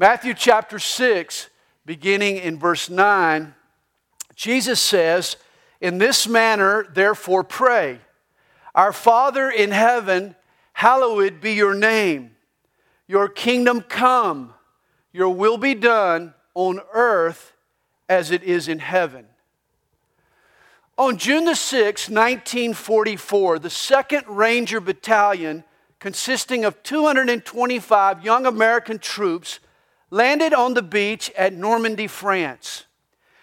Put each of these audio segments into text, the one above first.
Matthew chapter 6, beginning in verse 9, Jesus says, In this manner, therefore, pray. Our Father in heaven, hallowed be your name. Your kingdom come, your will be done on earth as it is in heaven. On June the 6th, 1944, the 2nd Ranger Battalion, consisting of 225 young American troops, landed on the beach at Normandy, France.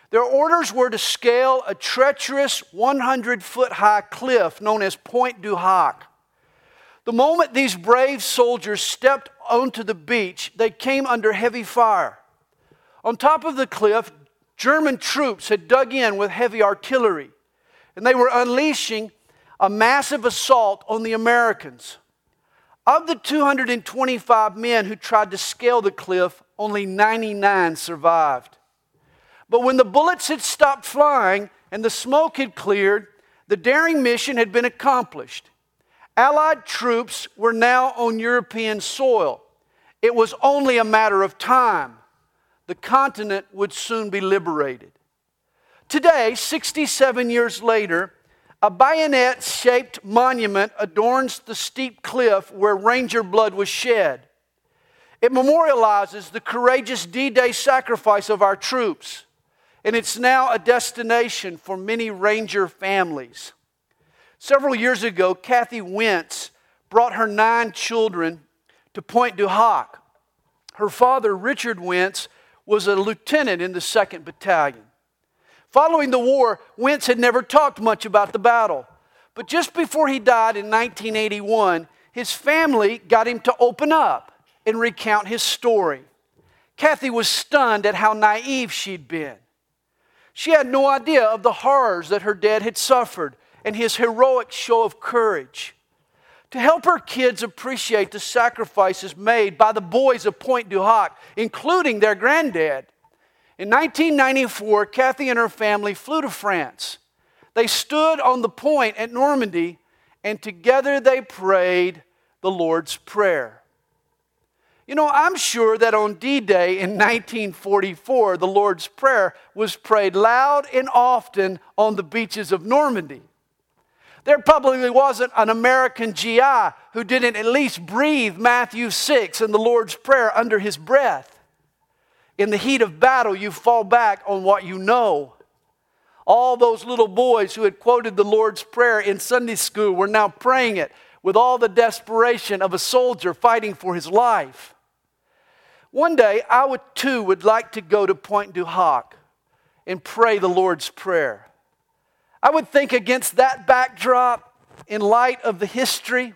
Their orders were to scale a treacherous 100 foot high cliff known as Pointe du Hoc. The moment these brave soldiers stepped onto the beach, they came under heavy fire. On top of the cliff, German troops had dug in with heavy artillery, and they were unleashing a massive assault on the Americans. Of the 225 men who tried to scale the cliff, only 99 survived. But when the bullets had stopped flying and the smoke had cleared, the daring mission had been accomplished. Allied troops were now on European soil. It was only a matter of time. The continent would soon be liberated. Today, 67 years later, a bayonet shaped monument adorns the steep cliff where Ranger blood was shed. It memorializes the courageous D Day sacrifice of our troops, and it's now a destination for many Ranger families. Several years ago, Kathy Wentz brought her nine children to Pointe du Hoc. Her father, Richard Wentz, was a lieutenant in the 2nd Battalion. Following the war, Wentz had never talked much about the battle. But just before he died in 1981, his family got him to open up and recount his story. Kathy was stunned at how naive she'd been. She had no idea of the horrors that her dad had suffered and his heroic show of courage. To help her kids appreciate the sacrifices made by the boys of Pointe du Hoc, including their granddad, in 1994, Kathy and her family flew to France. They stood on the point at Normandy, and together they prayed the Lord's Prayer. You know, I'm sure that on D Day in 1944, the Lord's Prayer was prayed loud and often on the beaches of Normandy. There probably wasn't an American GI who didn't at least breathe Matthew 6 and the Lord's Prayer under his breath. In the heat of battle, you fall back on what you know. All those little boys who had quoted the Lord's Prayer in Sunday school were now praying it with all the desperation of a soldier fighting for his life. One day, I would too would like to go to Pointe du Hoc and pray the Lord's Prayer. I would think against that backdrop, in light of the history,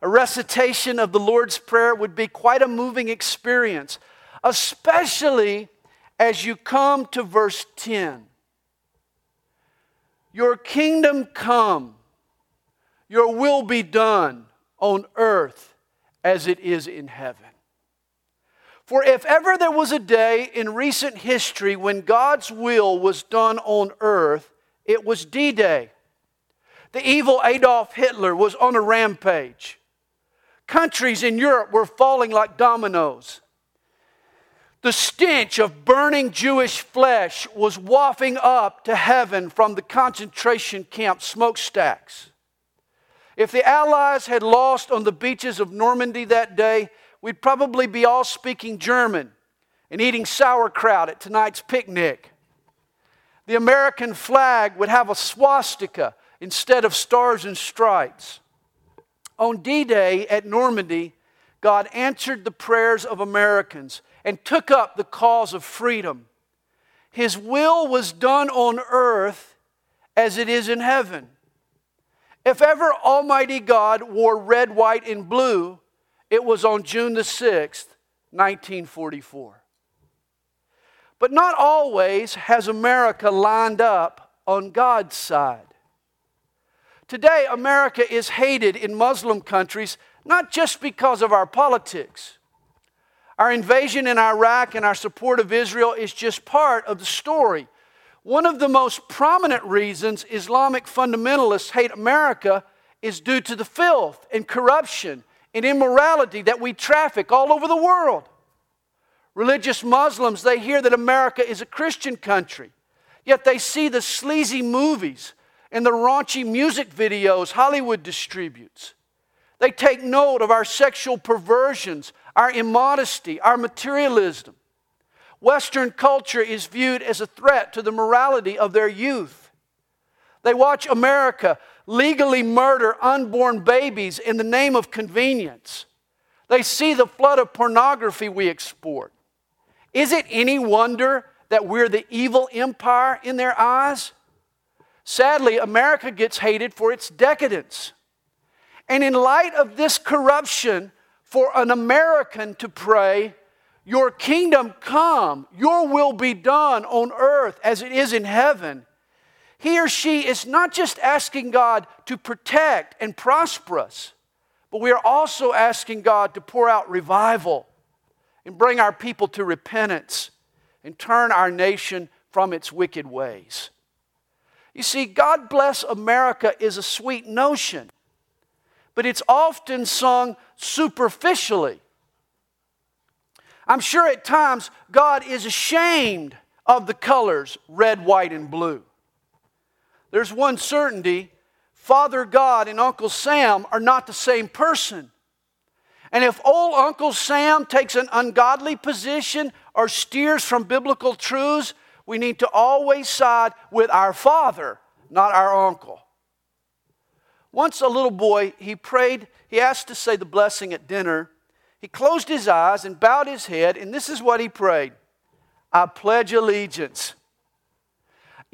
a recitation of the Lord's Prayer would be quite a moving experience, especially as you come to verse 10. Your kingdom come, your will be done on earth as it is in heaven. For if ever there was a day in recent history when God's will was done on earth, it was D Day. The evil Adolf Hitler was on a rampage. Countries in Europe were falling like dominoes. The stench of burning Jewish flesh was wafting up to heaven from the concentration camp smokestacks. If the Allies had lost on the beaches of Normandy that day, we'd probably be all speaking German and eating sauerkraut at tonight's picnic. The American flag would have a swastika instead of stars and stripes. On D Day at Normandy, God answered the prayers of Americans and took up the cause of freedom. His will was done on earth as it is in heaven. If ever Almighty God wore red, white, and blue, it was on June the 6th, 1944. But not always has America lined up on God's side. Today, America is hated in Muslim countries not just because of our politics. Our invasion in Iraq and our support of Israel is just part of the story. One of the most prominent reasons Islamic fundamentalists hate America is due to the filth and corruption and immorality that we traffic all over the world. Religious Muslims, they hear that America is a Christian country, yet they see the sleazy movies and the raunchy music videos Hollywood distributes. They take note of our sexual perversions, our immodesty, our materialism. Western culture is viewed as a threat to the morality of their youth. They watch America legally murder unborn babies in the name of convenience. They see the flood of pornography we export. Is it any wonder that we're the evil empire in their eyes? Sadly, America gets hated for its decadence. And in light of this corruption, for an American to pray, Your kingdom come, your will be done on earth as it is in heaven, he or she is not just asking God to protect and prosper us, but we are also asking God to pour out revival and bring our people to repentance and turn our nation from its wicked ways. You see, God bless America is a sweet notion, but it's often sung superficially. I'm sure at times God is ashamed of the colors red, white, and blue. There's one certainty Father God and Uncle Sam are not the same person. And if old Uncle Sam takes an ungodly position or steers from biblical truths, we need to always side with our father, not our uncle. Once a little boy, he prayed, he asked to say the blessing at dinner. He closed his eyes and bowed his head, and this is what he prayed I pledge allegiance.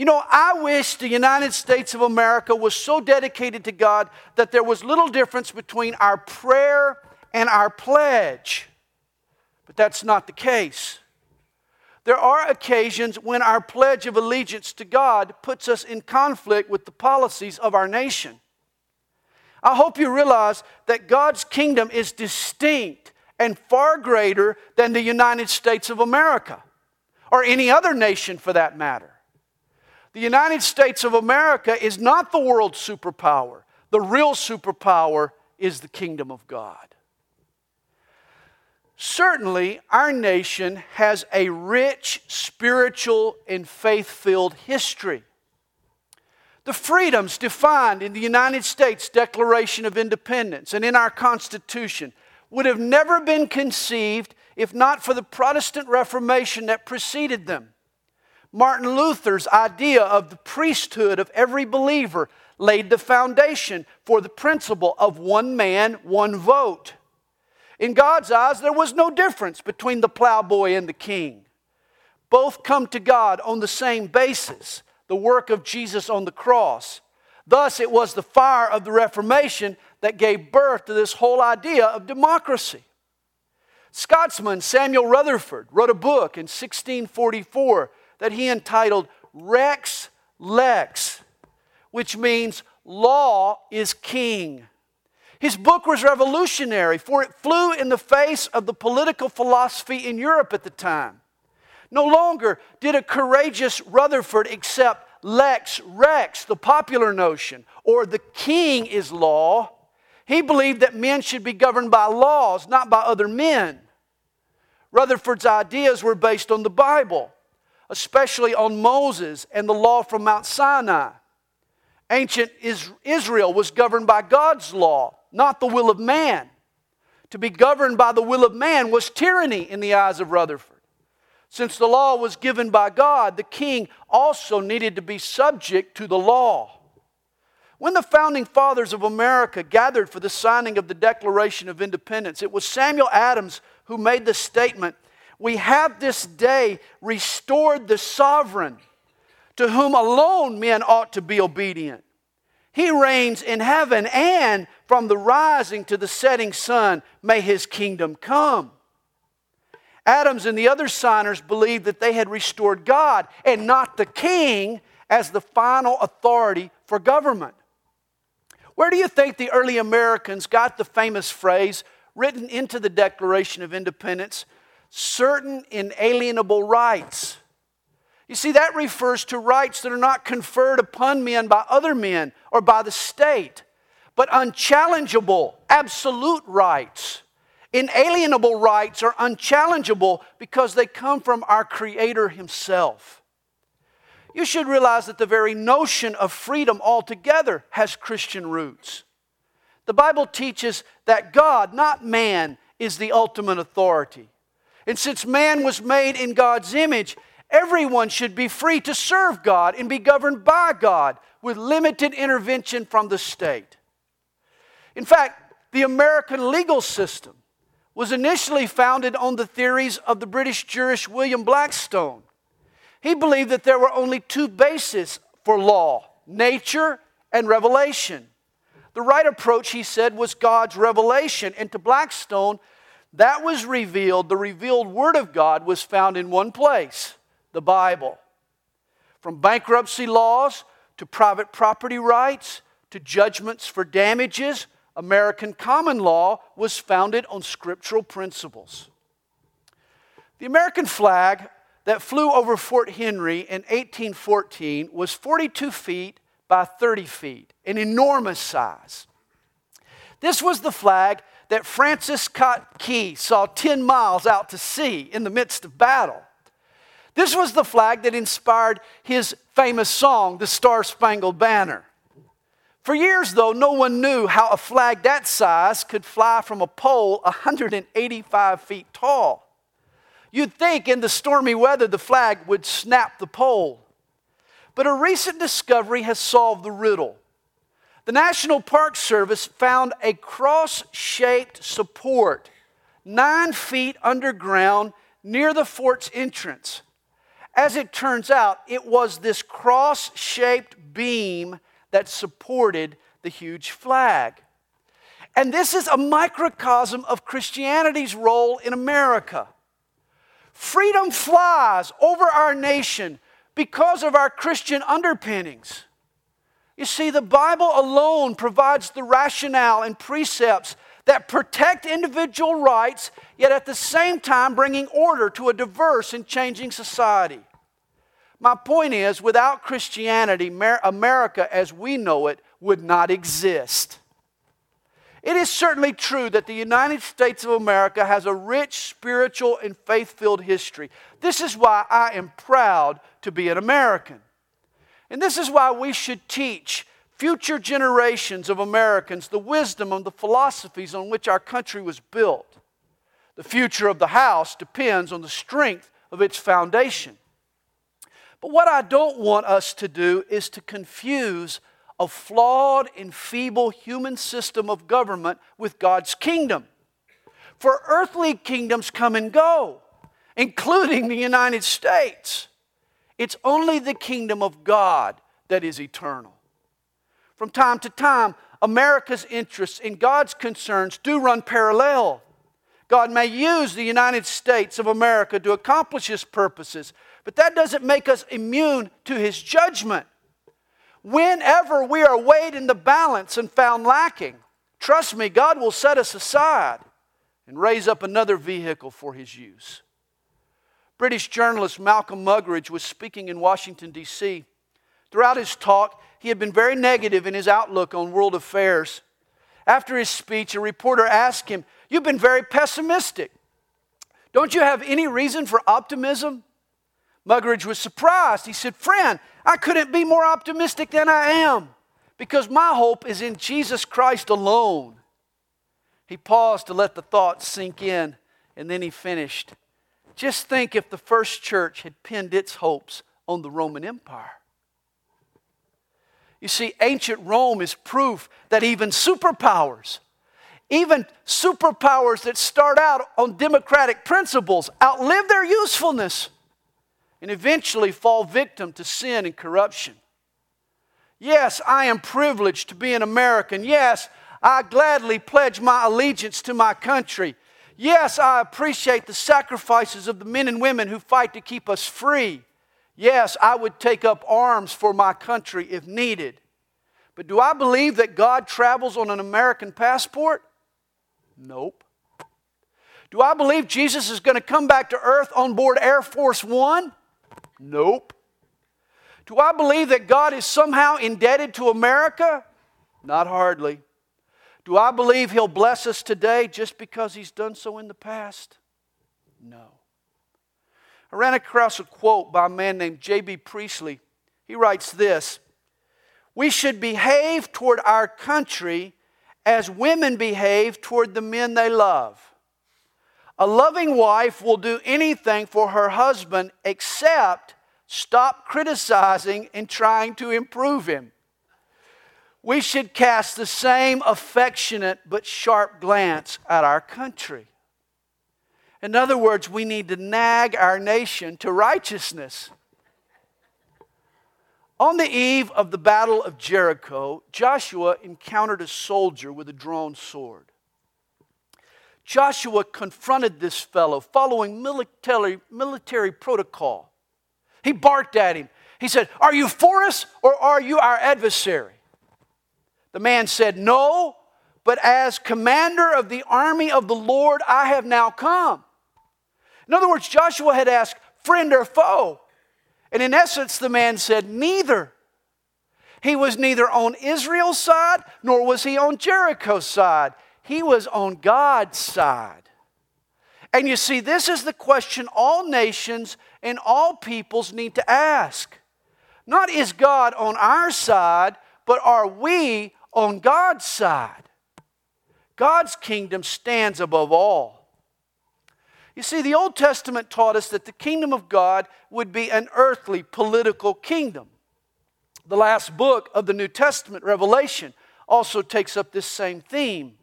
You know, I wish the United States of America was so dedicated to God that there was little difference between our prayer and our pledge. But that's not the case. There are occasions when our pledge of allegiance to God puts us in conflict with the policies of our nation. I hope you realize that God's kingdom is distinct and far greater than the United States of America or any other nation for that matter. The United States of America is not the world superpower. The real superpower is the kingdom of God. Certainly, our nation has a rich spiritual and faith filled history. The freedoms defined in the United States Declaration of Independence and in our Constitution would have never been conceived if not for the Protestant Reformation that preceded them. Martin Luther's idea of the priesthood of every believer laid the foundation for the principle of one man, one vote. In God's eyes, there was no difference between the plowboy and the king. Both come to God on the same basis the work of Jesus on the cross. Thus, it was the fire of the Reformation that gave birth to this whole idea of democracy. Scotsman Samuel Rutherford wrote a book in 1644 that he entitled Rex Lex, which means law is king. His book was revolutionary, for it flew in the face of the political philosophy in Europe at the time. No longer did a courageous Rutherford accept lex rex, the popular notion, or the king is law. He believed that men should be governed by laws, not by other men. Rutherford's ideas were based on the Bible, especially on Moses and the law from Mount Sinai. Ancient Israel was governed by God's law, not the will of man. To be governed by the will of man was tyranny in the eyes of Rutherford. Since the law was given by God, the king also needed to be subject to the law. When the founding fathers of America gathered for the signing of the Declaration of Independence, it was Samuel Adams who made the statement We have this day restored the sovereign, to whom alone men ought to be obedient. He reigns in heaven, and from the rising to the setting sun, may his kingdom come. Adams and the other signers believed that they had restored God and not the king as the final authority for government. Where do you think the early Americans got the famous phrase written into the Declaration of Independence certain inalienable rights? You see, that refers to rights that are not conferred upon men by other men or by the state, but unchallengeable, absolute rights. Inalienable rights are unchallengeable because they come from our Creator Himself. You should realize that the very notion of freedom altogether has Christian roots. The Bible teaches that God, not man, is the ultimate authority. And since man was made in God's image, everyone should be free to serve God and be governed by God with limited intervention from the state. In fact, the American legal system was initially founded on the theories of the British jurist William Blackstone. He believed that there were only two bases for law nature and revelation. The right approach, he said, was God's revelation. And to Blackstone, that was revealed, the revealed Word of God was found in one place the Bible. From bankruptcy laws to private property rights to judgments for damages, American common law was founded on scriptural principles. The American flag that flew over Fort Henry in 1814 was 42 feet by 30 feet, an enormous size. This was the flag that Francis Scott Key saw 10 miles out to sea in the midst of battle. This was the flag that inspired his famous song, The Star Spangled Banner. For years, though, no one knew how a flag that size could fly from a pole 185 feet tall. You'd think in the stormy weather the flag would snap the pole. But a recent discovery has solved the riddle. The National Park Service found a cross shaped support nine feet underground near the fort's entrance. As it turns out, it was this cross shaped beam that supported the huge flag. And this is a microcosm of Christianity's role in America. Freedom flies over our nation because of our Christian underpinnings. You see, the Bible alone provides the rationale and precepts that protect individual rights, yet at the same time bringing order to a diverse and changing society. My point is, without Christianity, America as we know it would not exist. It is certainly true that the United States of America has a rich spiritual and faith filled history. This is why I am proud to be an American. And this is why we should teach future generations of Americans the wisdom of the philosophies on which our country was built. The future of the house depends on the strength of its foundation. But what I don't want us to do is to confuse a flawed and feeble human system of government with God's kingdom. For earthly kingdoms come and go, including the United States. It's only the kingdom of God that is eternal. From time to time, America's interests and God's concerns do run parallel. God may use the United States of America to accomplish His purposes, but that doesn't make us immune to His judgment. Whenever we are weighed in the balance and found lacking, trust me, God will set us aside and raise up another vehicle for His use. British journalist Malcolm Muggeridge was speaking in Washington, D.C. Throughout his talk, he had been very negative in his outlook on world affairs. After his speech, a reporter asked him, You've been very pessimistic. Don't you have any reason for optimism? Muggeridge was surprised. He said, Friend, I couldn't be more optimistic than I am because my hope is in Jesus Christ alone. He paused to let the thought sink in and then he finished. Just think if the first church had pinned its hopes on the Roman Empire. You see, ancient Rome is proof that even superpowers, even superpowers that start out on democratic principles, outlive their usefulness and eventually fall victim to sin and corruption. Yes, I am privileged to be an American. Yes, I gladly pledge my allegiance to my country. Yes, I appreciate the sacrifices of the men and women who fight to keep us free. Yes, I would take up arms for my country if needed. But do I believe that God travels on an American passport? Nope. Do I believe Jesus is going to come back to earth on board Air Force One? Nope. Do I believe that God is somehow indebted to America? Not hardly. Do I believe He'll bless us today just because He's done so in the past? No. I ran across a quote by a man named J.B. Priestley. He writes this We should behave toward our country as women behave toward the men they love. A loving wife will do anything for her husband except stop criticizing and trying to improve him. We should cast the same affectionate but sharp glance at our country. In other words, we need to nag our nation to righteousness. On the eve of the Battle of Jericho, Joshua encountered a soldier with a drawn sword. Joshua confronted this fellow following military, military protocol. He barked at him. He said, Are you for us or are you our adversary? The man said, No, but as commander of the army of the Lord, I have now come. In other words, Joshua had asked, friend or foe? And in essence, the man said, neither. He was neither on Israel's side nor was he on Jericho's side. He was on God's side. And you see, this is the question all nations and all peoples need to ask. Not is God on our side, but are we on God's side? God's kingdom stands above all. You see, the Old Testament taught us that the kingdom of God would be an earthly political kingdom. The last book of the New Testament, Revelation, also takes up this same theme.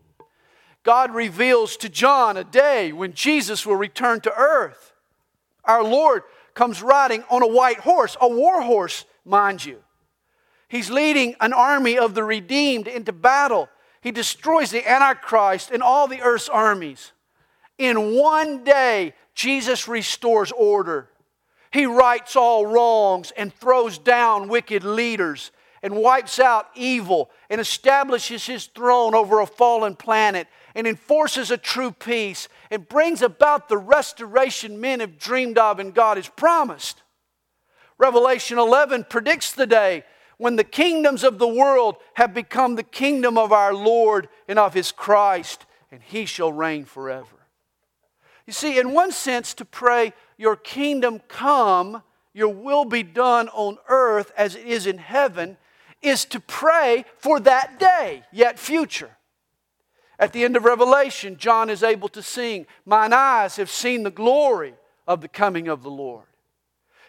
God reveals to John a day when Jesus will return to earth. Our Lord comes riding on a white horse, a war horse, mind you. He's leading an army of the redeemed into battle. He destroys the Antichrist and all the earth's armies. In one day, Jesus restores order. He rights all wrongs and throws down wicked leaders and wipes out evil and establishes his throne over a fallen planet and enforces a true peace and brings about the restoration men have dreamed of and God has promised. Revelation 11 predicts the day when the kingdoms of the world have become the kingdom of our Lord and of his Christ, and he shall reign forever. You see, in one sense, to pray, Your kingdom come, Your will be done on earth as it is in heaven, is to pray for that day, yet future. At the end of Revelation, John is able to sing, Mine eyes have seen the glory of the coming of the Lord.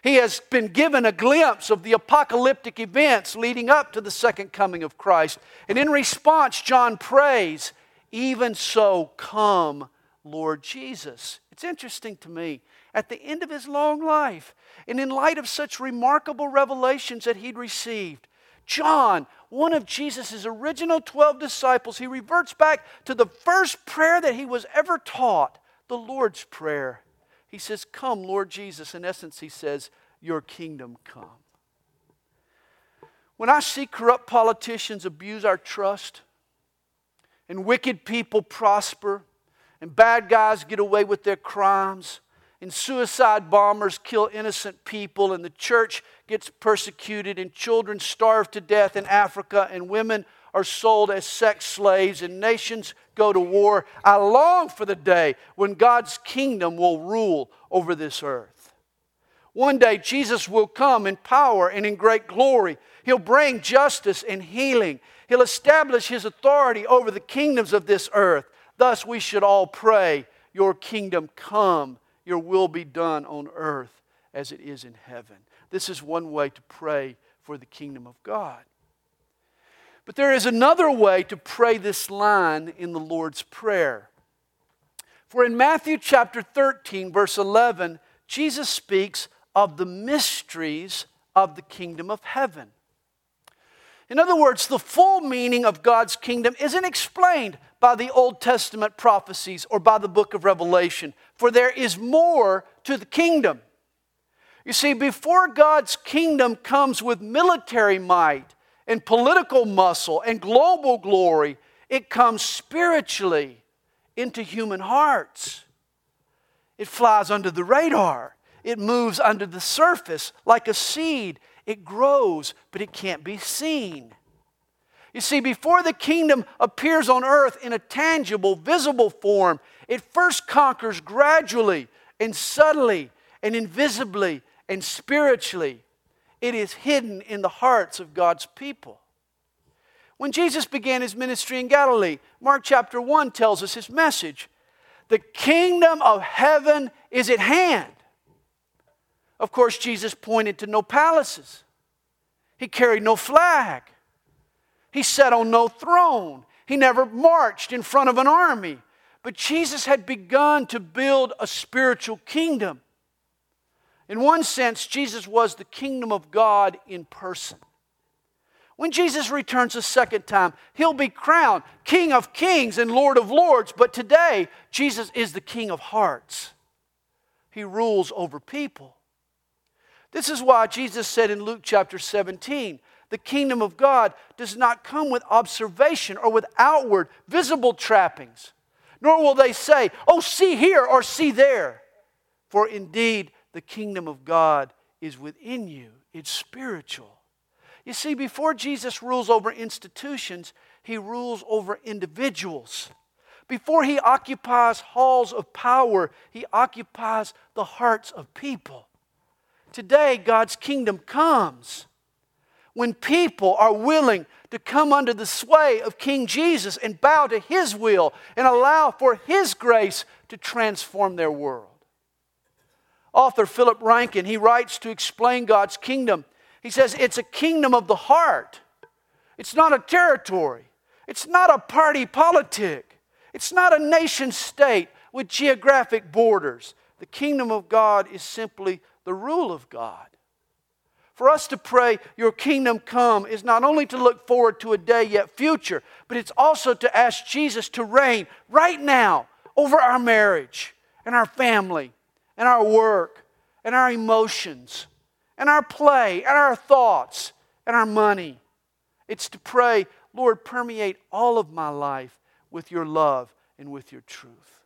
He has been given a glimpse of the apocalyptic events leading up to the second coming of Christ. And in response, John prays, Even so, come, Lord Jesus. It's interesting to me. At the end of his long life, and in light of such remarkable revelations that he'd received, John, one of Jesus' original 12 disciples, he reverts back to the first prayer that he was ever taught, the Lord's Prayer. He says, Come, Lord Jesus. In essence, he says, Your kingdom come. When I see corrupt politicians abuse our trust and wicked people prosper, and bad guys get away with their crimes, and suicide bombers kill innocent people, and the church gets persecuted, and children starve to death in Africa, and women are sold as sex slaves, and nations go to war. I long for the day when God's kingdom will rule over this earth. One day, Jesus will come in power and in great glory. He'll bring justice and healing. He'll establish his authority over the kingdoms of this earth. Thus, we should all pray, Your kingdom come, Your will be done on earth as it is in heaven. This is one way to pray for the kingdom of God. But there is another way to pray this line in the Lord's Prayer. For in Matthew chapter 13, verse 11, Jesus speaks of the mysteries of the kingdom of heaven. In other words, the full meaning of God's kingdom isn't explained by the Old Testament prophecies or by the book of Revelation, for there is more to the kingdom. You see, before God's kingdom comes with military might and political muscle and global glory, it comes spiritually into human hearts. It flies under the radar, it moves under the surface like a seed. It grows, but it can't be seen. You see, before the kingdom appears on earth in a tangible, visible form, it first conquers gradually and subtly and invisibly and spiritually. It is hidden in the hearts of God's people. When Jesus began his ministry in Galilee, Mark chapter 1 tells us his message the kingdom of heaven is at hand. Of course, Jesus pointed to no palaces, he carried no flag, he sat on no throne, he never marched in front of an army. But Jesus had begun to build a spiritual kingdom. In one sense, Jesus was the kingdom of God in person. When Jesus returns a second time, he'll be crowned King of kings and Lord of lords. But today, Jesus is the King of hearts. He rules over people. This is why Jesus said in Luke chapter 17, the kingdom of God does not come with observation or with outward, visible trappings, nor will they say, Oh, see here or see there. For indeed, the kingdom of God is within you, it's spiritual. You see, before Jesus rules over institutions, he rules over individuals. Before he occupies halls of power, he occupies the hearts of people. Today, God's kingdom comes when people are willing to come under the sway of King Jesus and bow to his will and allow for his grace to transform their world. Author Philip Rankin, he writes to explain God's kingdom he says it's a kingdom of the heart. It's not a territory. It's not a party politic. It's not a nation state with geographic borders. The kingdom of God is simply the rule of God. For us to pray, Your kingdom come, is not only to look forward to a day yet future, but it's also to ask Jesus to reign right now over our marriage and our family and our work and our emotions and our play and our thoughts and our money. It's to pray, Lord, permeate all of my life with your love and with your truth.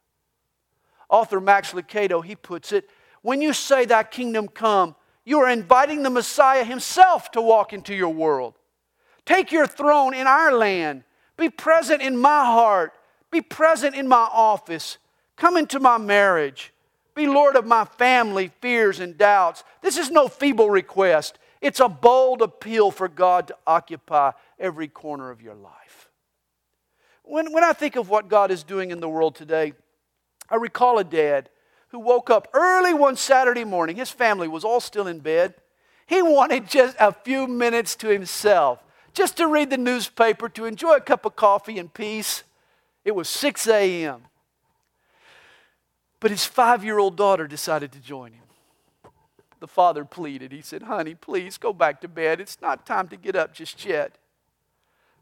Author Max Lucado, he puts it, when you say that kingdom come, you are inviting the Messiah himself to walk into your world. Take your throne in our land. Be present in my heart. Be present in my office. Come into my marriage. Be Lord of my family, fears, and doubts. This is no feeble request. It's a bold appeal for God to occupy every corner of your life. When, when I think of what God is doing in the world today, I recall a dad who woke up early one Saturday morning. His family was all still in bed. He wanted just a few minutes to himself, just to read the newspaper, to enjoy a cup of coffee in peace. It was 6 a.m. But his five year old daughter decided to join him. The father pleaded. He said, Honey, please go back to bed. It's not time to get up just yet.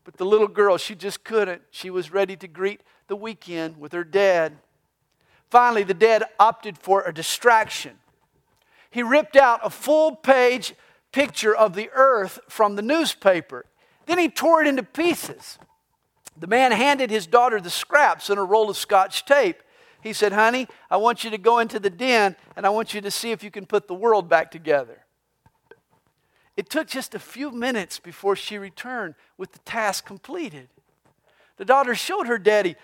But the little girl, she just couldn't. She was ready to greet the weekend with her dad. Finally, the dad opted for a distraction. He ripped out a full page picture of the earth from the newspaper. Then he tore it into pieces. The man handed his daughter the scraps and a roll of scotch tape. He said, Honey, I want you to go into the den and I want you to see if you can put the world back together. It took just a few minutes before she returned with the task completed. The daughter showed her daddy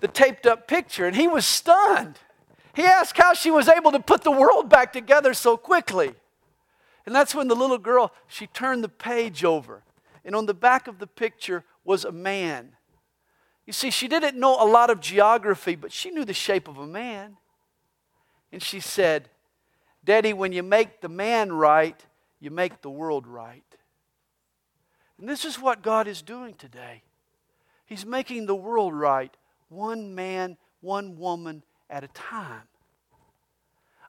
the taped up picture and he was stunned. He asked how she was able to put the world back together so quickly. And that's when the little girl, she turned the page over. And on the back of the picture was a man you see, she didn't know a lot of geography, but she knew the shape of a man. And she said, Daddy, when you make the man right, you make the world right. And this is what God is doing today. He's making the world right, one man, one woman at a time.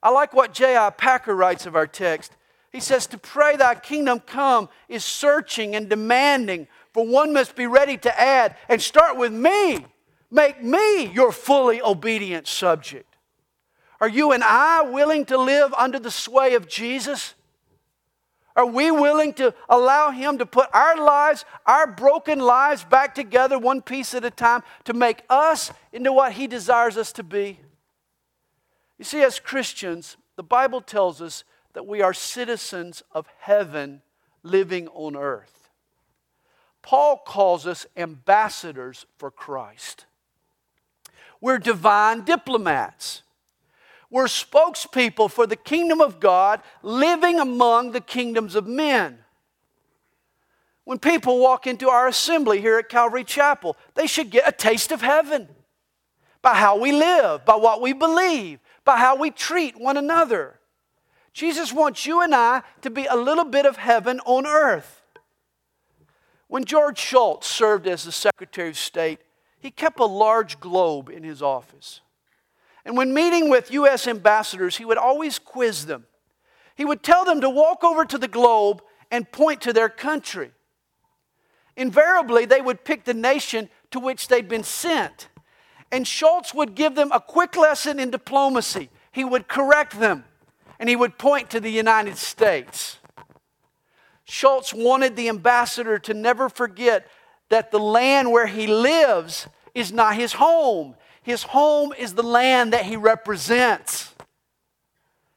I like what J.I. Packer writes of our text. He says, To pray thy kingdom come is searching and demanding for one must be ready to add and start with me. Make me your fully obedient subject. Are you and I willing to live under the sway of Jesus? Are we willing to allow Him to put our lives, our broken lives, back together one piece at a time to make us into what He desires us to be? You see, as Christians, the Bible tells us that we are citizens of heaven living on earth. Paul calls us ambassadors for Christ. We're divine diplomats. We're spokespeople for the kingdom of God living among the kingdoms of men. When people walk into our assembly here at Calvary Chapel, they should get a taste of heaven by how we live, by what we believe, by how we treat one another. Jesus wants you and I to be a little bit of heaven on earth. When George Shultz served as the Secretary of State, he kept a large globe in his office. And when meeting with U.S. ambassadors, he would always quiz them. He would tell them to walk over to the globe and point to their country. Invariably, they would pick the nation to which they'd been sent. And Shultz would give them a quick lesson in diplomacy. He would correct them and he would point to the United States. Shultz wanted the ambassador to never forget that the land where he lives is not his home. His home is the land that he represents.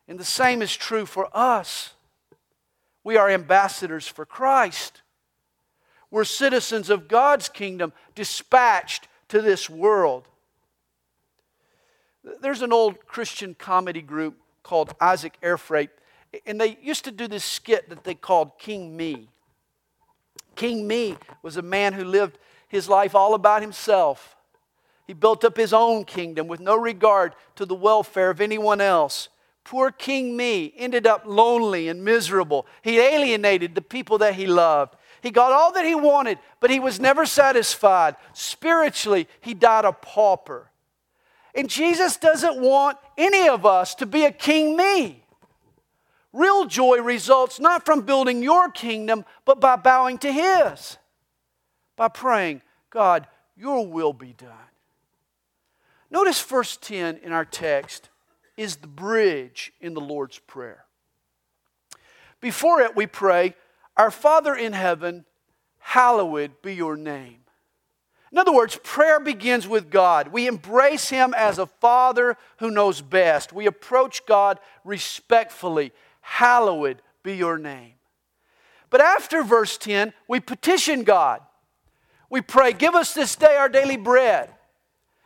And the same is true for us. We are ambassadors for Christ. We're citizens of God's kingdom dispatched to this world. There's an old Christian comedy group called Isaac Air Freight, and they used to do this skit that they called King Me. King Me was a man who lived his life all about himself. He built up his own kingdom with no regard to the welfare of anyone else. Poor King Me ended up lonely and miserable. He alienated the people that he loved. He got all that he wanted, but he was never satisfied. Spiritually, he died a pauper. And Jesus doesn't want any of us to be a king me. Real joy results not from building your kingdom, but by bowing to His, by praying, God, your will be done. Notice verse 10 in our text is the bridge in the Lord's Prayer. Before it, we pray, Our Father in heaven, hallowed be your name. In other words, prayer begins with God. We embrace Him as a Father who knows best. We approach God respectfully. Hallowed be your name. But after verse 10, we petition God. We pray, Give us this day our daily bread.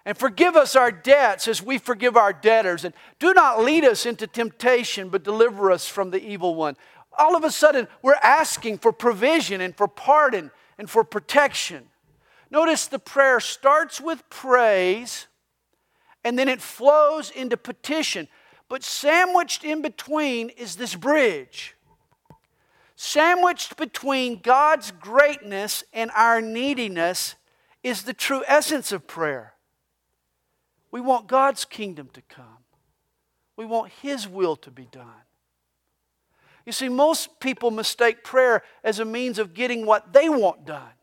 And forgive us our debts as we forgive our debtors. And do not lead us into temptation, but deliver us from the evil one. All of a sudden, we're asking for provision and for pardon and for protection. Notice the prayer starts with praise and then it flows into petition. But sandwiched in between is this bridge. Sandwiched between God's greatness and our neediness is the true essence of prayer. We want God's kingdom to come, we want His will to be done. You see, most people mistake prayer as a means of getting what they want done.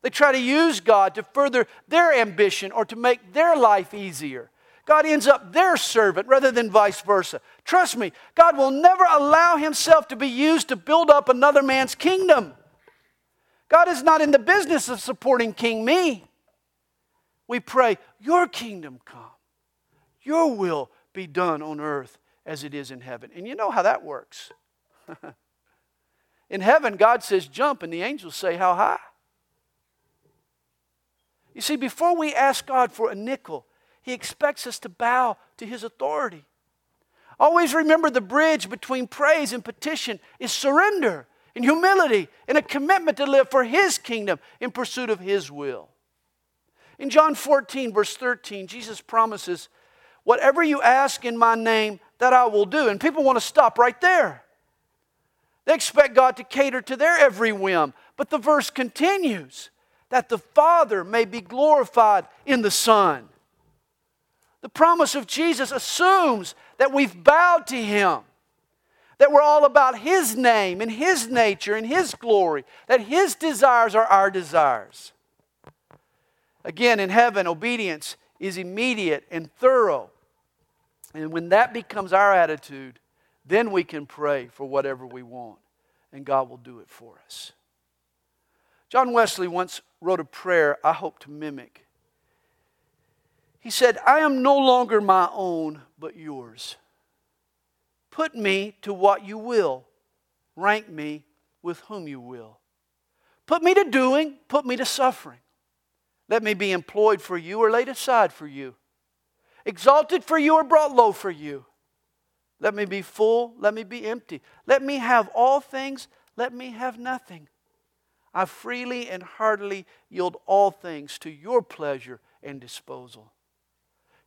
They try to use God to further their ambition or to make their life easier. God ends up their servant rather than vice versa. Trust me, God will never allow himself to be used to build up another man's kingdom. God is not in the business of supporting King me. We pray, Your kingdom come, Your will be done on earth as it is in heaven. And you know how that works. in heaven, God says, Jump, and the angels say, How high? You see, before we ask God for a nickel, He expects us to bow to His authority. Always remember the bridge between praise and petition is surrender and humility and a commitment to live for His kingdom in pursuit of His will. In John 14, verse 13, Jesus promises, Whatever you ask in my name, that I will do. And people want to stop right there. They expect God to cater to their every whim. But the verse continues that the Father may be glorified in the Son. The promise of Jesus assumes that we've bowed to Him, that we're all about His name and His nature and His glory, that His desires are our desires. Again, in heaven, obedience is immediate and thorough. And when that becomes our attitude, then we can pray for whatever we want, and God will do it for us. John Wesley once wrote a prayer I hope to mimic. He said, I am no longer my own, but yours. Put me to what you will, rank me with whom you will. Put me to doing, put me to suffering. Let me be employed for you or laid aside for you, exalted for you or brought low for you. Let me be full, let me be empty. Let me have all things, let me have nothing. I freely and heartily yield all things to your pleasure and disposal.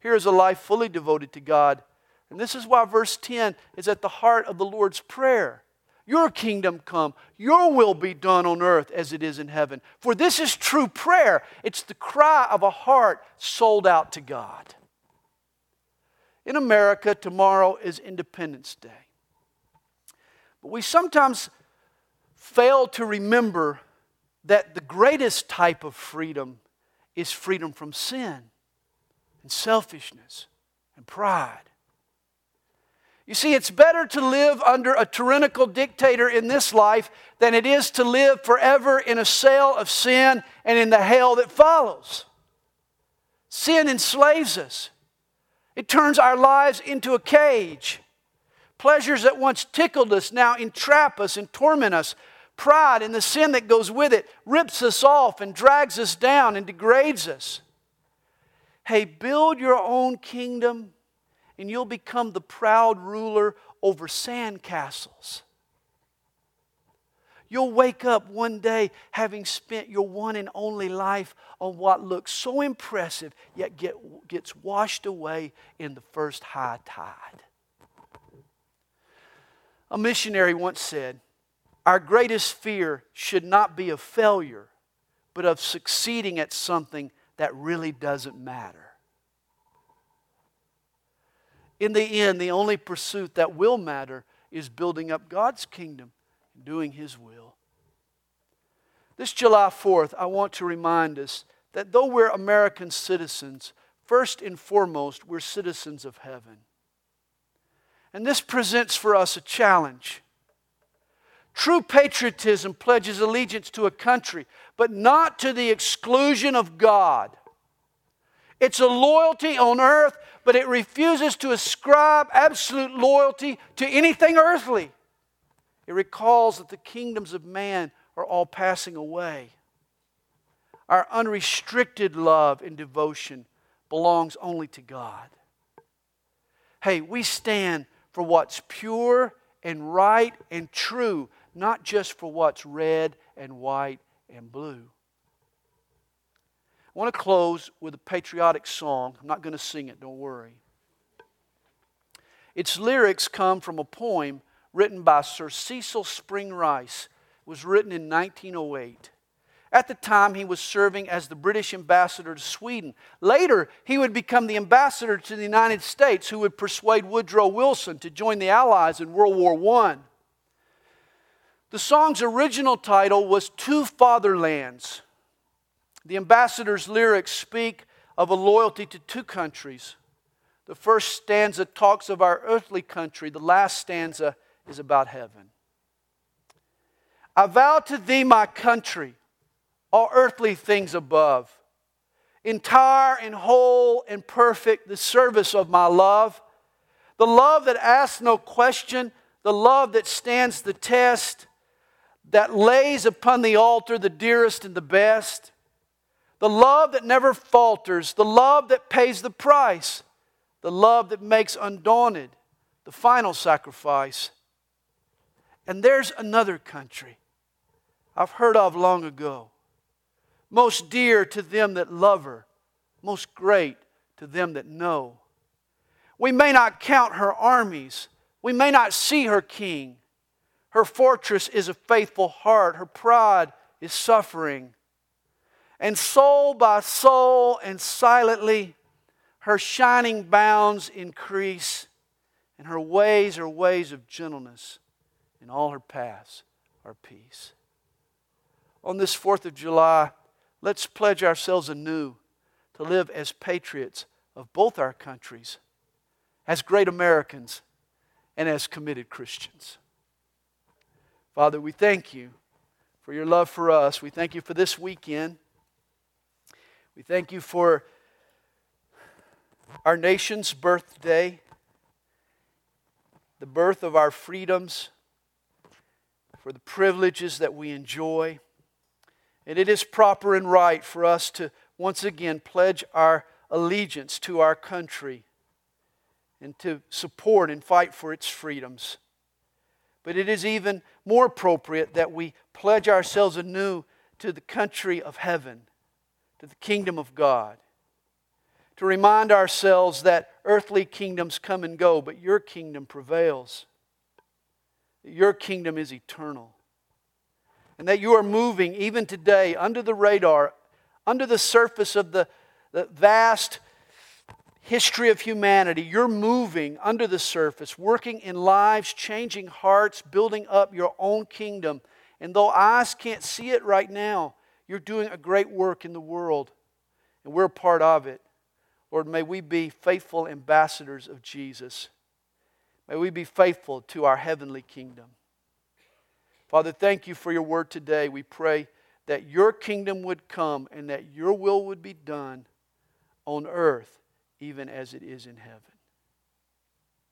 Here is a life fully devoted to God. And this is why verse 10 is at the heart of the Lord's Prayer. Your kingdom come, your will be done on earth as it is in heaven. For this is true prayer. It's the cry of a heart sold out to God. In America, tomorrow is Independence Day. But we sometimes fail to remember that the greatest type of freedom is freedom from sin and selfishness and pride. You see, it's better to live under a tyrannical dictator in this life than it is to live forever in a cell of sin and in the hell that follows. Sin enslaves us, it turns our lives into a cage. Pleasures that once tickled us now entrap us and torment us. Pride and the sin that goes with it rips us off and drags us down and degrades us. Hey, build your own kingdom and you'll become the proud ruler over sand castles. You'll wake up one day having spent your one and only life on what looks so impressive, yet get, gets washed away in the first high tide. A missionary once said, Our greatest fear should not be of failure, but of succeeding at something that really doesn't matter. In the end, the only pursuit that will matter is building up God's kingdom and doing His will. This July 4th, I want to remind us that though we're American citizens, first and foremost, we're citizens of heaven. And this presents for us a challenge. True patriotism pledges allegiance to a country, but not to the exclusion of God. It's a loyalty on earth, but it refuses to ascribe absolute loyalty to anything earthly. It recalls that the kingdoms of man are all passing away. Our unrestricted love and devotion belongs only to God. Hey, we stand for what's pure and right and true, not just for what's red and white and blue. I want to close with a patriotic song. I'm not going to sing it, don't worry. Its lyrics come from a poem written by Sir Cecil Spring Rice. It was written in 1908. At the time, he was serving as the British ambassador to Sweden. Later, he would become the ambassador to the United States, who would persuade Woodrow Wilson to join the Allies in World War I. The song's original title was Two Fatherlands. The ambassador's lyrics speak of a loyalty to two countries. The first stanza talks of our earthly country, the last stanza is about heaven. I vow to thee, my country, all earthly things above, entire and whole and perfect, the service of my love, the love that asks no question, the love that stands the test, that lays upon the altar the dearest and the best the love that never falters, the love that pays the price, the love that makes undaunted the final sacrifice. And there's another country I've heard of long ago, most dear to them that love her, most great to them that know. We may not count her armies, we may not see her king. Her fortress is a faithful heart, her pride is suffering and soul by soul and silently her shining bounds increase, and her ways are ways of gentleness, and all her paths are peace. On this 4th of July, let's pledge ourselves anew to live as patriots of both our countries, as great Americans, and as committed Christians. Father, we thank you for your love for us. We thank you for this weekend. We thank you for our nation's birthday, the birth of our freedoms, for the privileges that we enjoy. And it is proper and right for us to once again pledge our allegiance to our country and to support and fight for its freedoms. But it is even more appropriate that we pledge ourselves anew to the country of heaven, to the kingdom of God. To remind ourselves that earthly kingdoms come and go, but your kingdom prevails. Your kingdom is eternal. And that you are moving even today under the radar, under the surface of the, the vast history of humanity. You're moving under the surface, working in lives, changing hearts, building up your own kingdom. And though eyes can't see it right now, you're doing a great work in the world, and we're a part of it. Lord, may we be faithful ambassadors of Jesus. May we be faithful to our heavenly kingdom. Father, thank you for your word today. We pray that your kingdom would come and that your will would be done on earth even as it is in heaven.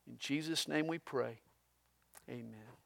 In Jesus' name we pray. Amen.